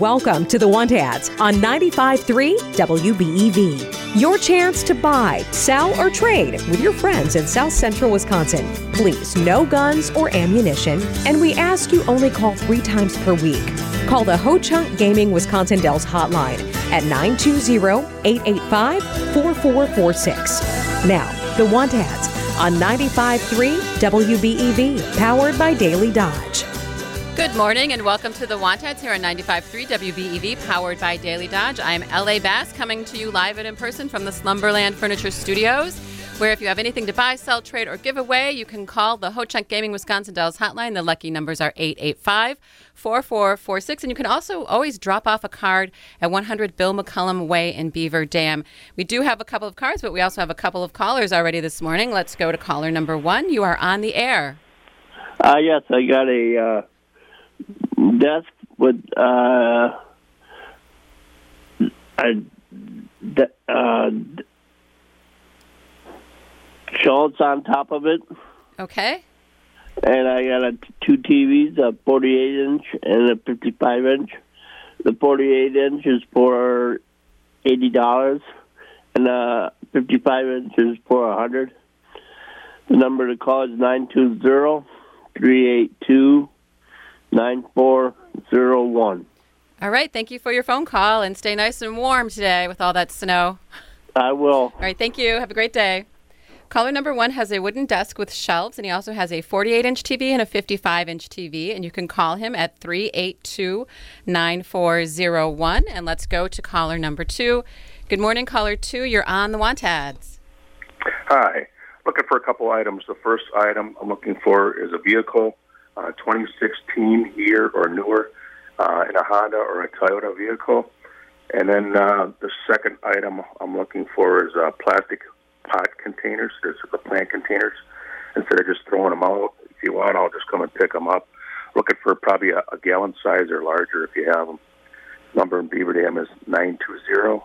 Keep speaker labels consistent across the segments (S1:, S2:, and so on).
S1: Welcome to the Want Ads on 95.3 WBEV. Your chance to buy, sell, or trade with your friends in South Central Wisconsin. Please, no guns or ammunition, and we ask you only call three times per week. Call the Ho Chunk Gaming Wisconsin Dells hotline at 920-885-4446. Now, the Want Ads on 95.3 WBEV, powered by Daily Dodge.
S2: Good morning and welcome to the Want Ads here on 95.3 WBEV, powered by Daily Dodge. I'm LA Bass coming to you live and in person from the Slumberland Furniture Studios, where if you have anything to buy, sell, trade, or give away, you can call the Ho Chunk Gaming Wisconsin Dells hotline. The lucky numbers are 885 4446. And you can also always drop off a card at 100 Bill McCullum Way in Beaver Dam. We do have a couple of cards, but we also have a couple of callers already this morning. Let's go to caller number one. You are on the air.
S3: Uh, yes, I got a uh, desk with uh, a de- uh, shelves on top of it,
S2: Okay.
S3: and I got a, two TVs, a 48 inch and a 55 inch. The 48 inch is for eighty dollars, and the 55 inch is for a hundred. The number to call is nine two zero three eight two nine four zero one.
S2: All right. Thank you for your phone call and stay nice and warm today with all that snow.
S3: I will.
S2: All right, thank you. Have a great day. Caller number one has a wooden desk with shelves, and he also has a 48 inch TV and a 55 inch TV. And you can call him at 382 9401. And let's go to caller number two. Good morning, caller two. You're on the Want Ads.
S4: Hi. Looking for a couple items. The first item I'm looking for is a vehicle, uh, 2016 year or newer, uh, in a Honda or a Toyota vehicle. And then uh, the second item I'm looking for is uh, plastic pot containers. There's the plant containers. Instead of just throwing them out, if you want, I'll just come and pick them up. Looking for probably a, a gallon size or larger if you have them. Number in Beaver Dam is 920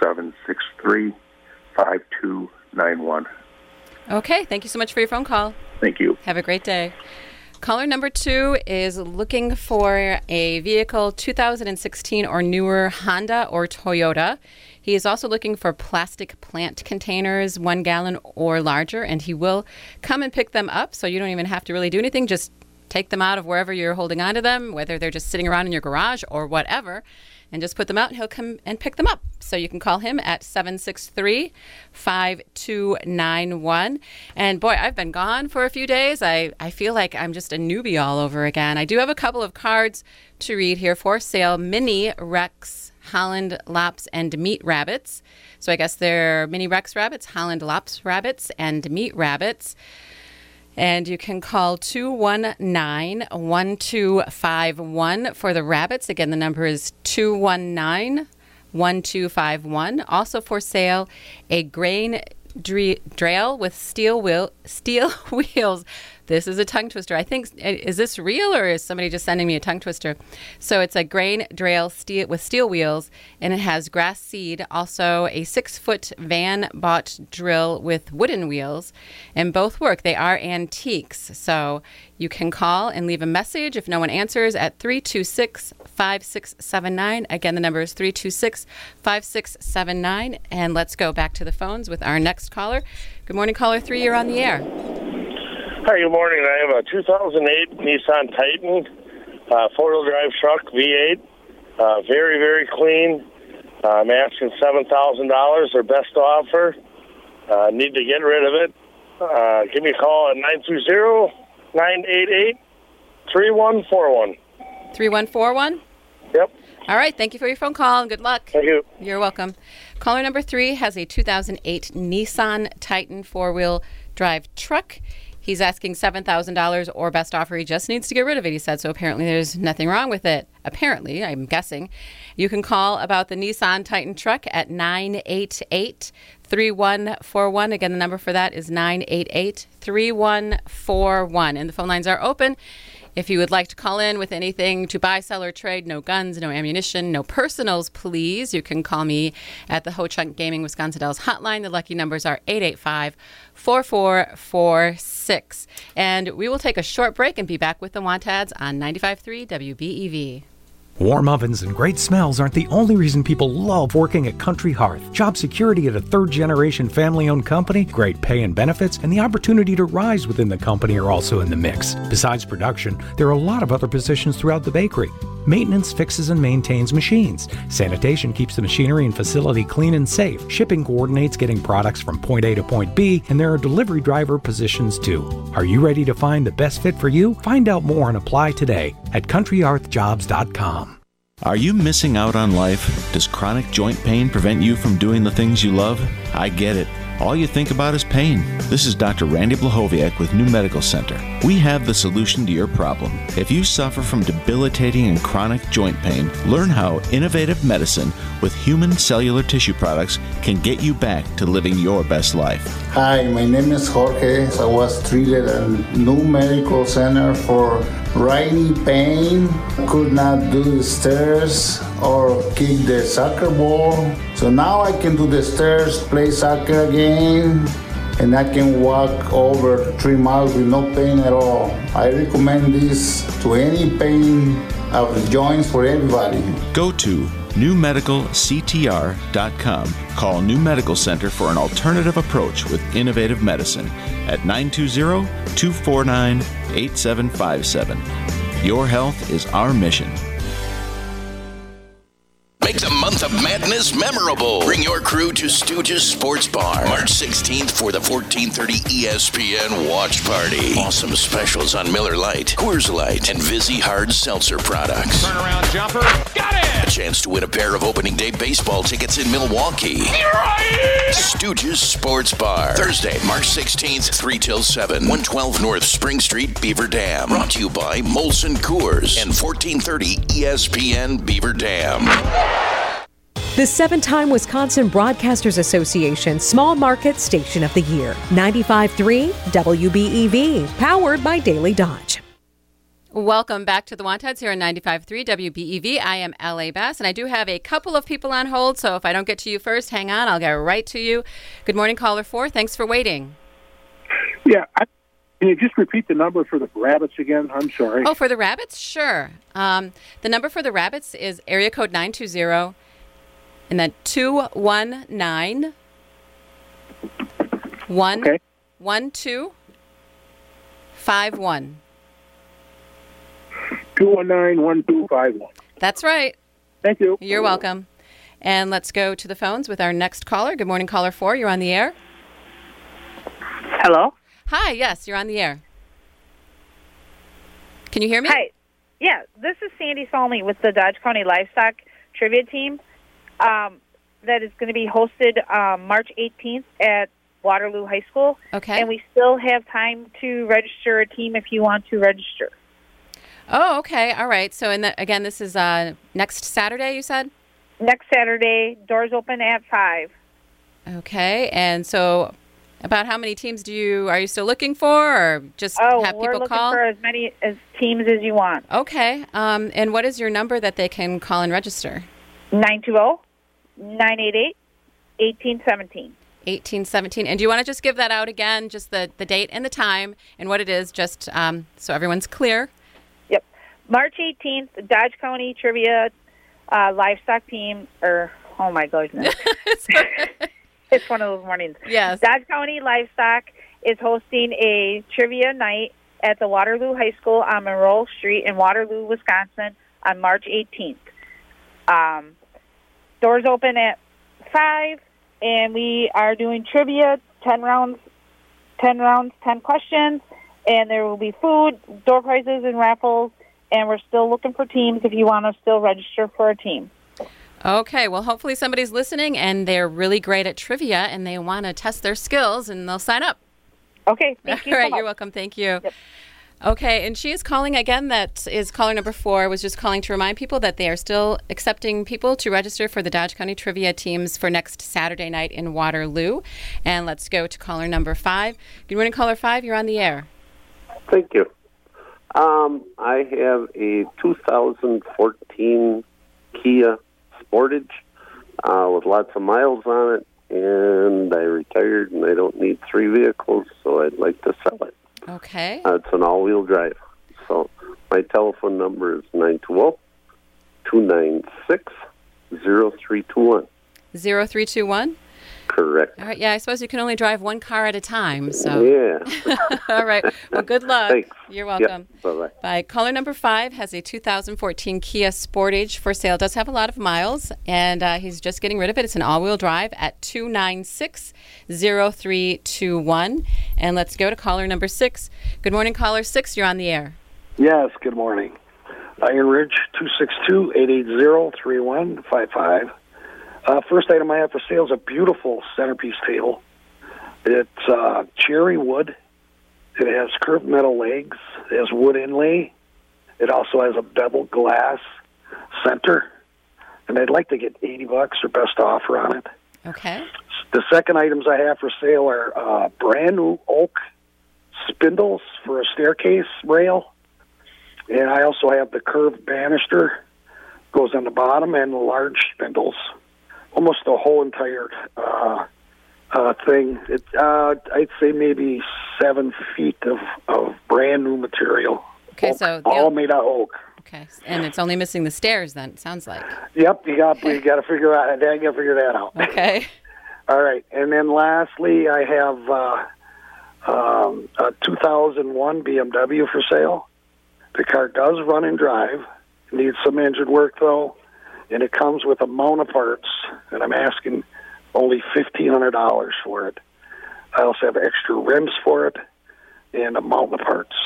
S4: 763 5291.
S2: Okay, thank you so much for your phone call.
S4: Thank you.
S2: Have a great day. Caller number two is looking for a vehicle 2016 or newer Honda or Toyota. He is also looking for plastic plant containers, one gallon or larger, and he will come and pick them up. So you don't even have to really do anything. Just take them out of wherever you're holding onto them, whether they're just sitting around in your garage or whatever, and just put them out and he'll come and pick them up. So you can call him at 763 5291. And boy, I've been gone for a few days. I, I feel like I'm just a newbie all over again. I do have a couple of cards to read here for sale Mini Rex Holland Lops and Meat Rabbits. So I guess they're Mini Rex Rabbits, Holland Lops Rabbits, and Meat Rabbits. And you can call 219 1251 for the rabbits. Again, the number is 219 1251. Also for sale, a grain dre- drail with steel wheel steel wheels. This is a tongue twister. I think eh, is this real or is somebody just sending me a tongue twister? So it's a grain drail steel with steel wheels, and it has grass seed. Also a six foot Van Brunt drill with wooden wheels, and both work. They are antiques. So you can call and leave a message if no one answers at 326 5679. Again, the number is 326 5679. And let's go back to the phones with our next caller. Good morning, caller three. You're on the air.
S5: Hi, good morning. I have a 2008 Nissan Titan, uh, four-wheel drive truck, V8. Uh, very, very clean. Uh, I'm asking seven thousand dollars. Their best offer. Uh, need to get rid of it. Uh, give me a call at 920-988-3141.
S2: 3141.
S5: Yep.
S2: All right. Thank you for your phone call and good luck.
S5: Thank you.
S2: You're welcome. Caller number three has a 2008 Nissan Titan four wheel drive truck. He's asking $7,000 or best offer. He just needs to get rid of it, he said. So apparently there's nothing wrong with it. Apparently, I'm guessing. You can call about the Nissan Titan truck at 988 3141. Again, the number for that is 988 3141. And the phone lines are open. If you would like to call in with anything to buy, sell, or trade, no guns, no ammunition, no personals, please, you can call me at the Ho Chunk Gaming Wisconsin Dells hotline. The lucky numbers are 885 4446. And we will take a short break and be back with the Want Ads on 95.3 WBEV.
S6: Warm ovens and great smells aren't the only reason people love working at Country Hearth. Job security at a third generation family owned company, great pay and benefits, and the opportunity to rise within the company are also in the mix. Besides production, there are a lot of other positions throughout the bakery. Maintenance fixes and maintains machines. Sanitation keeps the machinery and facility clean and safe. Shipping coordinates getting products from point A to point B, and there are delivery driver positions too. Are you ready to find the best fit for you? Find out more and apply today at countryhearthjobs.com.
S7: Are you missing out on life? Does chronic joint pain prevent you from doing the things you love? I get it. All you think about is pain. This is Dr. Randy Blahoviak with New Medical Center. We have the solution to your problem. If you suffer from debilitating and chronic joint pain, learn how innovative medicine with human cellular tissue products can get you back to living your best life.
S8: Hi, my name is Jorge. I was treated at New Medical Center for rainy pain, could not do the stairs or kick the soccer ball. So now I can do the stairs, play soccer again, and I can walk over three miles with no pain at all. I recommend this to any pain of the joints for everybody.
S7: Go to newmedicalctr.com. Call New Medical Center for an alternative approach with innovative medicine at 920 249 8757. Your health is our mission.
S9: Make the month of madness memorable. Bring your crew to Stooges Sports Bar, March 16th for the 1430 ESPN Watch Party. Awesome specials on Miller Lite, Coors Light, and Vizzy Hard Seltzer products.
S10: Turnaround jumper. Got it!
S9: A chance to win a pair of opening day baseball tickets in Milwaukee. Here I am! Stooges Sports Bar, Thursday, March 16th, 3 till 7, 112 North Spring Street, Beaver Dam. Brought to you by Molson Coors and 1430 ESPN Beaver Dam.
S1: The seven time Wisconsin Broadcasters Association Small Market Station of the Year. 95.3 WBEV, powered by Daily Dodge.
S2: Welcome back to the Wanted here on 95.3 WBEV. I am LA Bass, and I do have a couple of people on hold, so if I don't get to you first, hang on. I'll get right to you. Good morning, caller four. Thanks for waiting.
S11: Yeah. I, can you just repeat the number for the rabbits again? I'm sorry.
S2: Oh, for the rabbits? Sure. Um, the number for the rabbits is area code 920 and then 219 1
S11: Okay.
S2: 1251.
S11: 219-1251.
S2: That's right.
S11: Thank you.
S2: You're welcome. And let's go to the phones with our next caller. Good morning, caller four. You're on the air.
S12: Hello?
S2: Hi, yes, you're on the air. Can you hear me?
S12: Hi. Yeah, this is Sandy Salmi with the Dodge County Livestock Trivia Team um, that is going to be hosted um, March 18th at Waterloo High School.
S2: Okay.
S12: And we still have time to register a team if you want to register.
S2: Oh, okay. All right. So, in the, again, this is uh, next Saturday, you said?
S12: Next Saturday, doors open at 5.
S2: Okay. And so, about how many teams do you are you still looking for, or just
S12: Oh,
S2: have people
S12: looking
S2: call?
S12: for as many as teams as you want.
S2: Okay. Um, and what is your number that they can call and register?
S12: 920 988 1817.
S2: 1817. And do you want to just give that out again, just the, the date and the time and what it is, just um, so everyone's clear?
S12: Yep. March 18th, Dodge County Trivia uh, Livestock Team, or, oh my goodness. it's one of those mornings.
S2: Yes.
S12: Dodge County Livestock is hosting a trivia night at the Waterloo High School on Monroe Street in Waterloo, Wisconsin on March 18th. Um, doors open at 5, and we are doing trivia, 10 rounds, 10 rounds, 10 questions, and there will be food, door prizes, and raffles, and we're still looking for teams if you want to still register for a team.
S2: Okay, well, hopefully somebody's listening and they're really great at trivia and they want to test their skills and they'll sign up.
S12: Okay, thank you
S2: All
S12: so much.
S2: you're welcome. Thank you. Okay, and she is calling again. That is caller number four. Was just calling to remind people that they are still accepting people to register for the Dodge County Trivia teams for next Saturday night in Waterloo. And let's go to caller number five. Good morning, caller five. You're on the air.
S13: Thank you. Um, I have a 2014 Kia Sportage uh, with lots of miles on it, and I retired and I don't need three vehicles, so I'd like to sell it.
S2: Okay.
S13: Uh, it's an all-wheel drive. So my telephone number is 920 296 0321.
S2: 0321?
S13: Correct.
S2: All right. Yeah, I suppose you can only drive one car at a time. So.
S13: Yeah.
S2: All right. Well, good luck.
S13: Thanks.
S2: You're welcome.
S13: Bye bye.
S2: Bye. Caller number five has a 2014 Kia Sportage for sale. Does have a lot of miles, and uh, he's just getting rid of it. It's an all-wheel drive at 296 0321. And let's go to caller number six. Good morning, caller six. You're on the air.
S14: Yes, good morning. Iron Ridge, 262-880-3155. Uh, first item I have for sale is a beautiful centerpiece table. It's uh, cherry wood. It has curved metal legs. It has wood inlay. It also has a beveled glass center. And I'd like to get 80 bucks or best offer on it.
S2: Okay.
S14: The second items I have for sale are uh, brand new oak spindles for a staircase rail. And I also have the curved banister goes on the bottom and the large spindles. Almost the whole entire uh, uh, thing. It, uh, I'd say maybe seven feet of, of brand new material.
S2: Okay,
S14: Oak,
S2: so
S14: all made out of oak.
S2: Okay. And it's only missing the stairs. Then it sounds like.
S14: Yep, you got you got to figure out. You got to figure that out.
S2: Okay.
S14: All right, and then lastly, I have uh, um, a 2001 BMW for sale. The car does run and drive. Needs some engine work though, and it comes with a mount of parts. And I'm asking only fifteen hundred dollars for it. I also have extra rims for it and a mount of parts.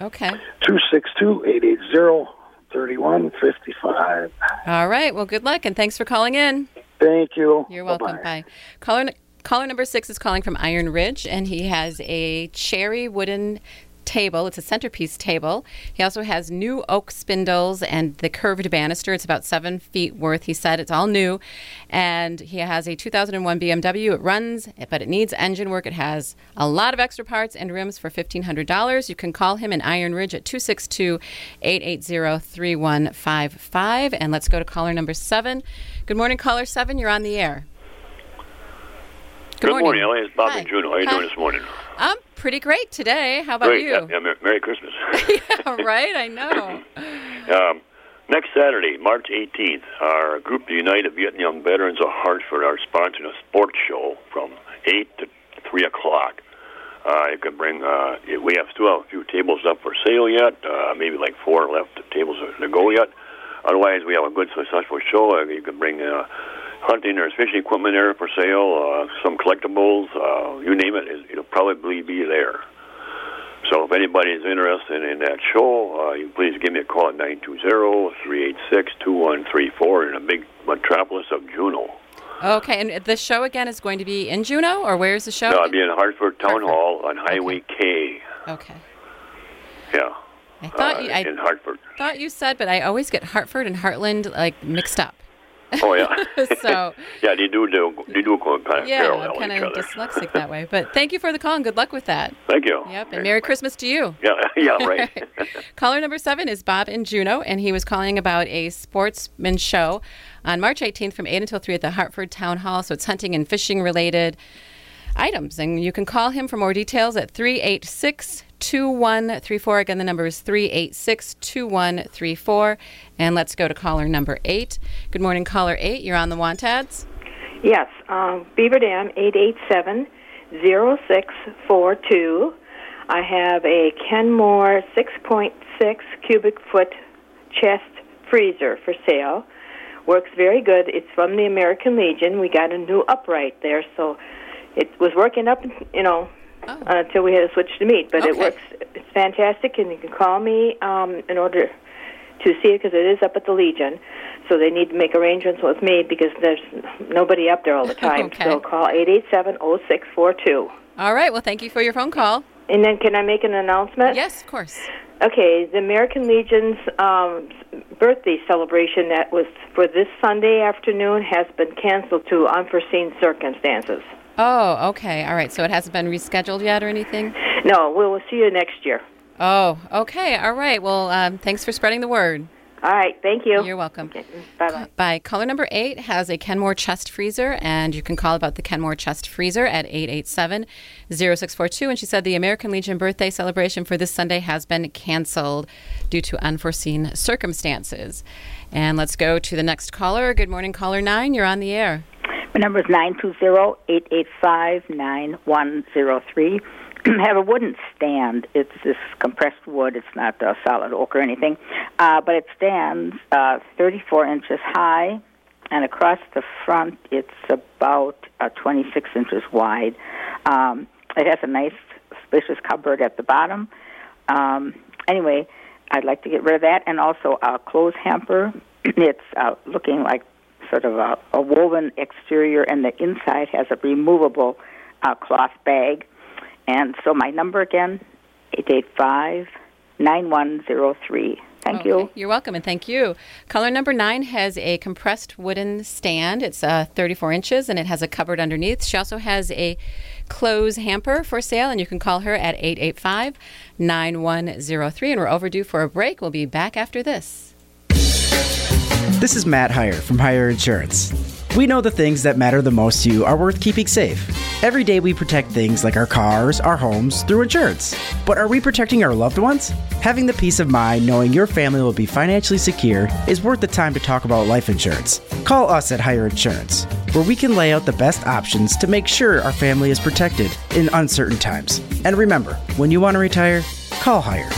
S2: Okay.
S14: Two six two eight eight zero thirty one fifty five.
S2: All right. Well, good luck and thanks for calling in.
S14: Thank you.
S2: You're welcome. Bye. Caller caller number six is calling from Iron Ridge, and he has a cherry wooden table. It's a centerpiece table. He also has new oak spindles and the curved banister. It's about seven feet worth. He said it's all new, and he has a 2001 BMW. It runs, but it needs engine work. It has a lot of extra parts and rims for $1,500. You can call him in Iron Ridge at 262 880 3155. And let's go to caller number seven. Good morning, caller seven. You're on the air.
S15: Good,
S2: morning.
S15: morning, Ellie. It's Bob
S2: Hi.
S15: and Juneau. How are you
S2: Hi.
S15: doing this morning?
S2: Pretty great today. How about
S15: Great.
S2: you?
S15: Yeah, yeah, Merry Christmas.
S2: yeah, right. I know.
S15: um, next Saturday, March 18th, our group, the United Vietnam Young Veterans of Hartford, are sponsoring a sports show from 8 to 3 o'clock. Uh, you can bring, uh, we have still have a few tables up for sale yet, uh, maybe like four left tables to go yet. Otherwise, we have a good, successful show. Uh, you can bring uh, hunting or fishing equipment there for sale, uh, some collectibles, uh, you name it, it- it'll probably be there. So if anybody is interested in that show, uh, you please give me a call at 920-386-2134 in a big metropolis of Juneau.
S2: Okay, and the show again is going to be in Juneau, or where's the show?
S15: No, I'll be in Hartford Town Hall on Highway K.
S2: Okay.
S15: Yeah.
S2: I thought
S15: uh,
S2: you, I
S15: in Hartford.
S2: thought you said, but I always get Hartford and Hartland like mixed up.
S15: Oh yeah.
S2: so
S15: yeah, they do do they do kind of
S2: yeah,
S15: parallel
S2: I'm kind of dyslexic that way. But thank you for the call and good luck with that.
S15: Thank you.
S2: Yep, and Merry Christmas to you.
S15: Yeah, yeah, right.
S2: Caller number seven is Bob in Juneau, and he was calling about a sportsman show on March 18th from 8 until 3 at the Hartford Town Hall. So it's hunting and fishing related items. And you can call him for more details at 386 2134. Again, the number is 386 2134. And let's go to caller number eight. Good morning, caller eight. You're on the want ads.
S16: Yes, um, Beaver Dam, 887-0642. I have a Kenmore 6.6 cubic foot chest freezer for sale. Works very good. It's from the American Legion. We got a new upright there, so it was working up, you know, uh, until we had to switch to meat. But it works. It's fantastic, and you can call me um, in order to see it because it is up at the Legion. So they need to make arrangements with me because there's nobody up there all the time.
S2: Okay.
S16: So call eight eight seven oh six four two.
S2: All right. Well, thank you for your phone call.
S16: And then can I make an announcement?
S2: Yes, of course.
S16: Okay, the American Legion's um, birthday celebration that was for this Sunday afternoon has been canceled to unforeseen circumstances.
S2: Oh, okay. All right. So it hasn't been rescheduled yet or anything?
S16: No, we will see you next year.
S2: Oh, okay. All right. Well, um, thanks for spreading the word.
S16: All right. Thank you.
S2: You're welcome.
S16: Bye bye.
S2: By caller number eight has a Kenmore chest freezer, and you can call about the Kenmore chest freezer at 887 0642. And she said the American Legion birthday celebration for this Sunday has been canceled due to unforeseen circumstances. And let's go to the next caller. Good morning, caller nine. You're on the air.
S17: My number is 920-885-9103. I have a wooden stand. It's this compressed wood. It's not uh, solid oak or anything, uh, but it stands uh, 34 inches high, and across the front it's about uh, 26 inches wide. Um, it has a nice, spacious cupboard at the bottom. Um, anyway, I'd like to get rid of that, and also a clothes hamper. it's uh, looking like sort of a, a woven exterior, and the inside has a removable uh, cloth bag. And so my number again, eight eight five nine one zero three. Thank
S2: okay.
S17: you.
S2: You're welcome, and thank you. Color number nine has a compressed wooden stand. It's uh, 34 inches, and it has a cupboard underneath. She also has a clothes hamper for sale, and you can call her at 885 9103. And we're overdue for a break. We'll be back after this.
S18: This is Matt Heyer from Hire Insurance. We know the things that matter the most to you are worth keeping safe. Every day we protect things like our cars, our homes through insurance. But are we protecting our loved ones? Having the peace of mind knowing your family will be financially secure is worth the time to talk about life insurance. Call us at Hire Insurance, where we can lay out the best options to make sure our family is protected in uncertain times. And remember, when you want to retire, call Hire.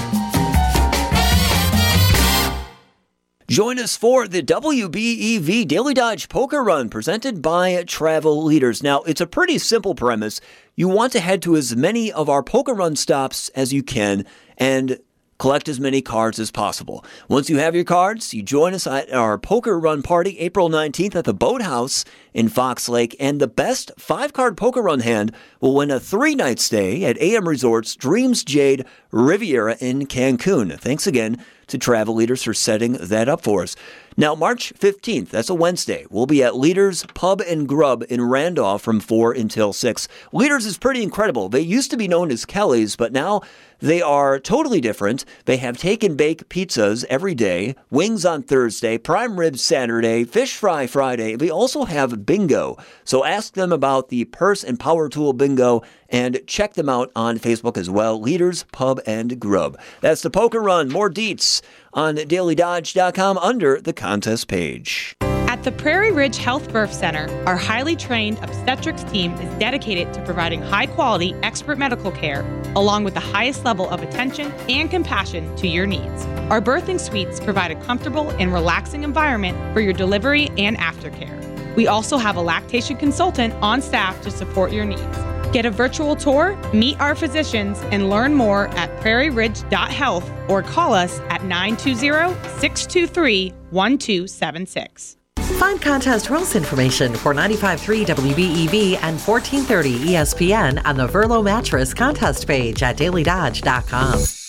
S19: Join us for the WBEV Daily Dodge Poker Run presented by Travel Leaders. Now, it's a pretty simple premise. You want to head to as many of our poker run stops as you can and collect as many cards as possible. Once you have your cards, you join us at our poker run party April 19th at the Boathouse in Fox Lake, and the best five card poker run hand will win a three night stay at AM Resorts Dreams Jade Riviera in Cancun. Thanks again to Travel Leaders for setting that up for us. Now, March 15th, that's a Wednesday, we'll be at Leaders Pub and Grub in Randolph from 4 until 6. Leaders is pretty incredible. They used to be known as Kelly's, but now they are totally different. They have take and bake pizzas every day, wings on Thursday, prime ribs Saturday, fish fry Friday. They also have bingo. So ask them about the purse and power tool bingo and check them out on Facebook as well. Leaders Pub and Grub. That's the poker run. More deets on dailydodge.com under the contest page.
S20: The Prairie Ridge Health Birth Center, our highly trained obstetrics team is dedicated to providing high quality, expert medical care, along with the highest level of attention and compassion to your needs. Our birthing suites provide a comfortable and relaxing environment for your delivery and aftercare. We also have a lactation consultant on staff to support your needs. Get a virtual tour, meet our physicians, and learn more at prairieridge.health or call us at 920 623 1276.
S21: Find contest rules information for 95.3 WBEV and 1430 ESPN on the Verlo Mattress contest page at dailydodge.com.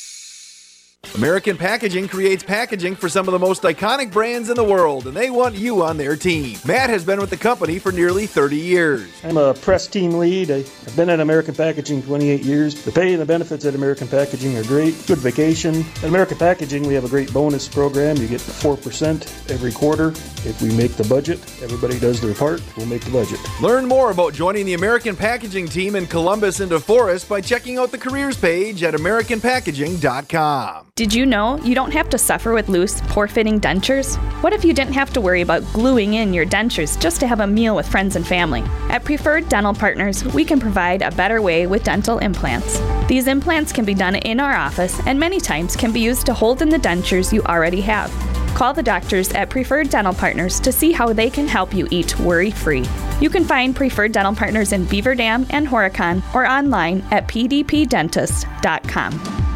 S22: American Packaging creates packaging for some of the most iconic brands in the world, and they want you on their team. Matt has been with the company for nearly 30 years.
S23: I'm a press team lead. I've been at American Packaging 28 years. The pay and the benefits at American Packaging are great. Good vacation. At American Packaging, we have a great bonus program. You get 4% every quarter. If we make the budget, everybody does their part, we'll make the budget.
S22: Learn more about joining the American Packaging team in Columbus and DeForest by checking out the careers page at AmericanPackaging.com.
S24: Did you know you don't have to suffer with loose, poor fitting dentures? What if you didn't have to worry about gluing in your dentures just to have a meal with friends and family? At Preferred Dental Partners, we can provide a better way with dental implants. These implants can be done in our office and many times can be used to hold in the dentures you already have. Call the doctors at Preferred Dental Partners to see how they can help you eat worry free. You can find Preferred Dental Partners in Beaver Dam and Horicon or online at pdpdentist.com.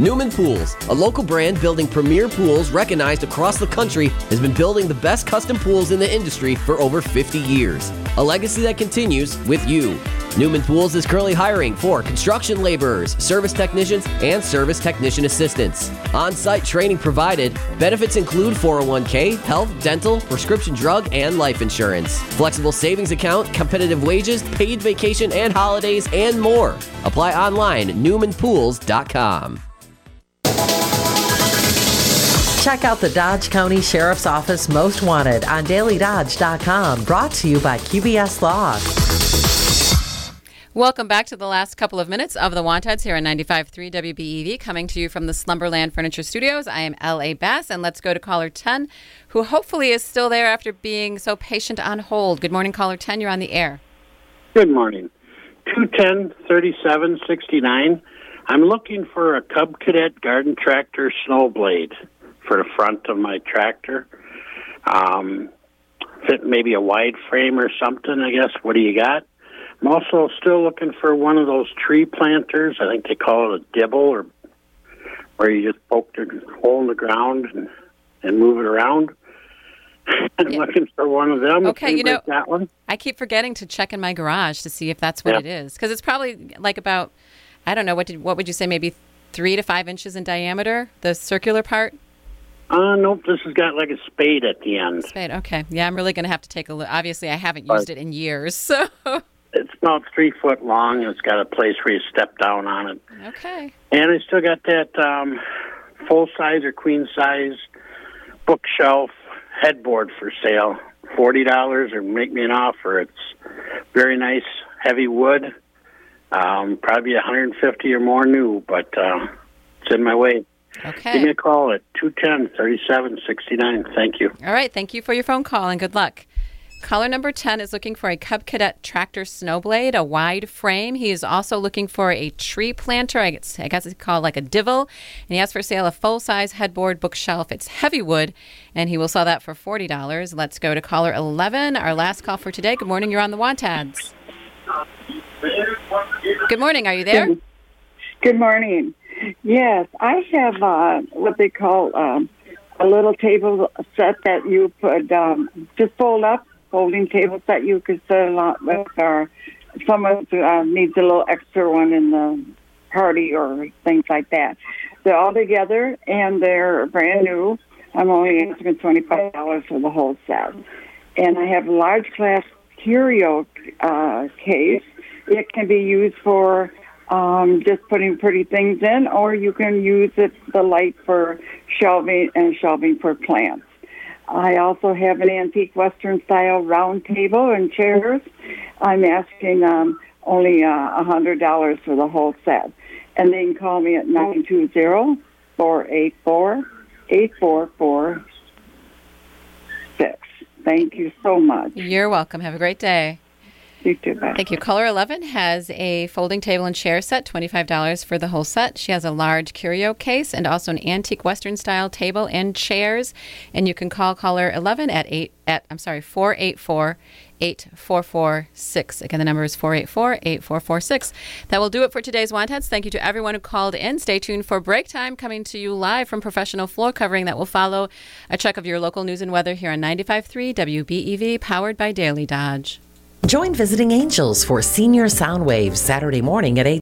S25: Neumann Pools, a local brand building premier pools recognized across the country, has been building the best custom pools in the industry for over 50 years. A legacy that continues with you. Neumann Pools is currently hiring for construction laborers, service technicians, and service technician assistants. On site training provided. Benefits include 401k, health, dental, prescription drug, and life insurance. Flexible savings account, competitive wages, paid vacation and holidays, and more. Apply online, at neumannpools.com.
S21: Check out the Dodge County Sheriff's Office Most Wanted on dailydodge.com. Brought to you by QBS Law.
S2: Welcome back to the last couple of minutes of the Wantads here on 95.3 WBEV, coming to you from the Slumberland Furniture Studios. I am L.A. Bass, and let's go to caller 10, who hopefully is still there after being so patient on hold. Good morning, caller 10. You're on the air.
S26: Good morning. 210 3769. I'm looking for a Cub Cadet Garden Tractor snow blade for the front of my tractor. Um, fit maybe a wide frame or something, I guess. What do you got? I'm also still looking for one of those tree planters. I think they call it a dibble, or where you just poke the hole in the ground and, and move it around. I'm
S2: Yeah.
S26: looking for one of them.
S2: Okay, you know,
S26: that one?
S2: I keep forgetting to check in my garage to see if that's what
S26: Yep.
S2: it is, because it's probably like about, I don't know, what did what would you say, maybe three to five inches in diameter, the circular part.
S26: Uh, nope. This has got like a spade at the end.
S2: Spade. Okay, yeah, I'm really going to have to take a look. Obviously, I haven't
S26: Right.
S2: used it in years, so
S26: It's about three foot long. It's got a place where you step down on it.
S2: okay.
S26: And I still got that um, full size or queen size bookshelf headboard for sale. Forty dollars, or make me an offer. It's very nice, heavy wood. Um, probably 150 or more new, but uh, it's in my way.
S2: Okay.
S26: Give me a call at 210 3769. Thank you.
S2: All right. Thank you for your phone call and good luck. Caller number 10 is looking for a Cub Cadet tractor snowblade, a wide frame. He is also looking for a tree planter. I guess, I guess it's called like a divel. And he has for sale a full size headboard bookshelf. It's heavy wood, and he will sell that for $40. Let's go to caller 11, our last call for today. Good morning. You're on the Wantads. Good morning. Are you there?
S27: Good morning. Yes, I have uh, what they call um, a little table set that you put um, just fold up, folding table set you could set a lot with, or someone uh, needs a little extra one in the party or things like that. They're all together and they're brand new. I'm only asking twenty five dollars for the whole set, and I have a large glass curio uh, case. It can be used for um, just putting pretty things in, or you can use it the light for shelving and shelving for plants. I also have an antique Western style round table and chairs. I'm asking um, only uh, a hundred dollars for the whole set, and they can call me at nine two zero four eight four eight four four six. Thank you so much.
S2: You're welcome. Have a great day.
S27: You.
S2: Thank you. Caller 11 has a folding table and chair set, $25 for the whole set. She has a large curio case and also an antique Western style table and chairs. And you can call caller 11 at 8 at I'm sorry, 484 8446. Again, the number is 484 8446. That will do it for today's Wantads. Thank you to everyone who called in. Stay tuned for break time coming to you live from professional floor covering that will follow a check of your local news and weather here on 95.3 WBEV, powered by Daily Dodge.
S21: Join Visiting Angels for Senior Sound Waves Saturday morning at 8.